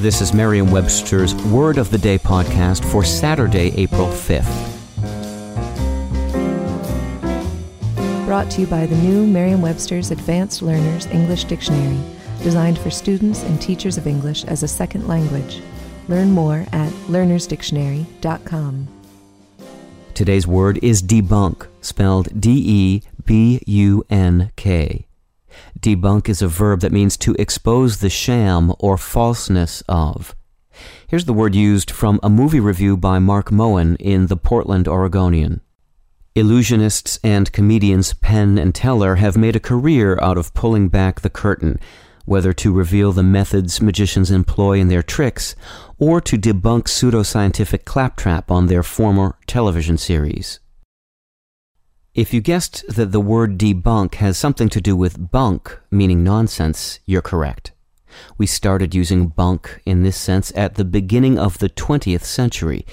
This is Merriam-Webster's Word of the Day podcast for Saturday, April 5th. Brought to you by the new Merriam-Webster's Advanced Learners English Dictionary, designed for students and teachers of English as a second language. Learn more at learnersdictionary.com. Today's word is debunk, spelled D E B U N K. Debunk is a verb that means to expose the sham or falseness of. Here's the word used from a movie review by Marc Mohan in the Portland Oregonian. Illusionists and comedians Penn and Teller have made a career out of pulling back the curtain, whether to reveal the methods magicians employ in their tricks or to debunk pseudoscientific claptrap on their former television series. If you guessed that the word debunk has something to do with bunk, meaning nonsense, you're correct. We started using bunk in this sense at the beginning of the 20th century.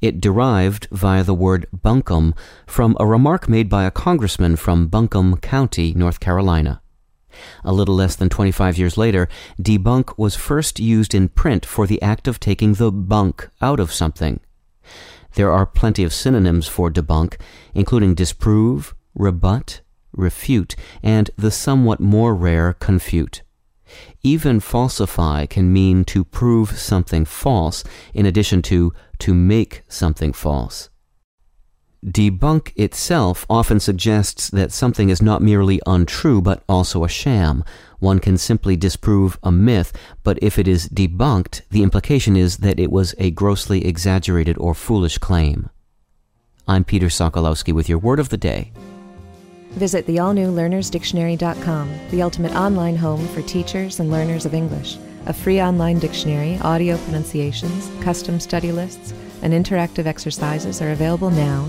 It derived via the word bunkum from a remark made by a congressman from Buncombe County, North Carolina. A little less than 25 years later, debunk was first used in print for the act of taking the bunk out of something. There are plenty of synonyms for debunk, including disprove, rebut, refute, and the somewhat more rare confute. Even falsify can mean to prove something false, in addition to to make something false. Debunk itself often suggests that something is not merely untrue, but also a sham. One can simply disprove a myth, but if it is debunked, the implication is that it was a grossly exaggerated or foolish claim. I'm Peter Sokolowski with your word of the day. Visit the all-new learnersdictionary.com, the ultimate online home for teachers and learners of English. A free online dictionary, audio pronunciations, custom study lists, and interactive exercises are available now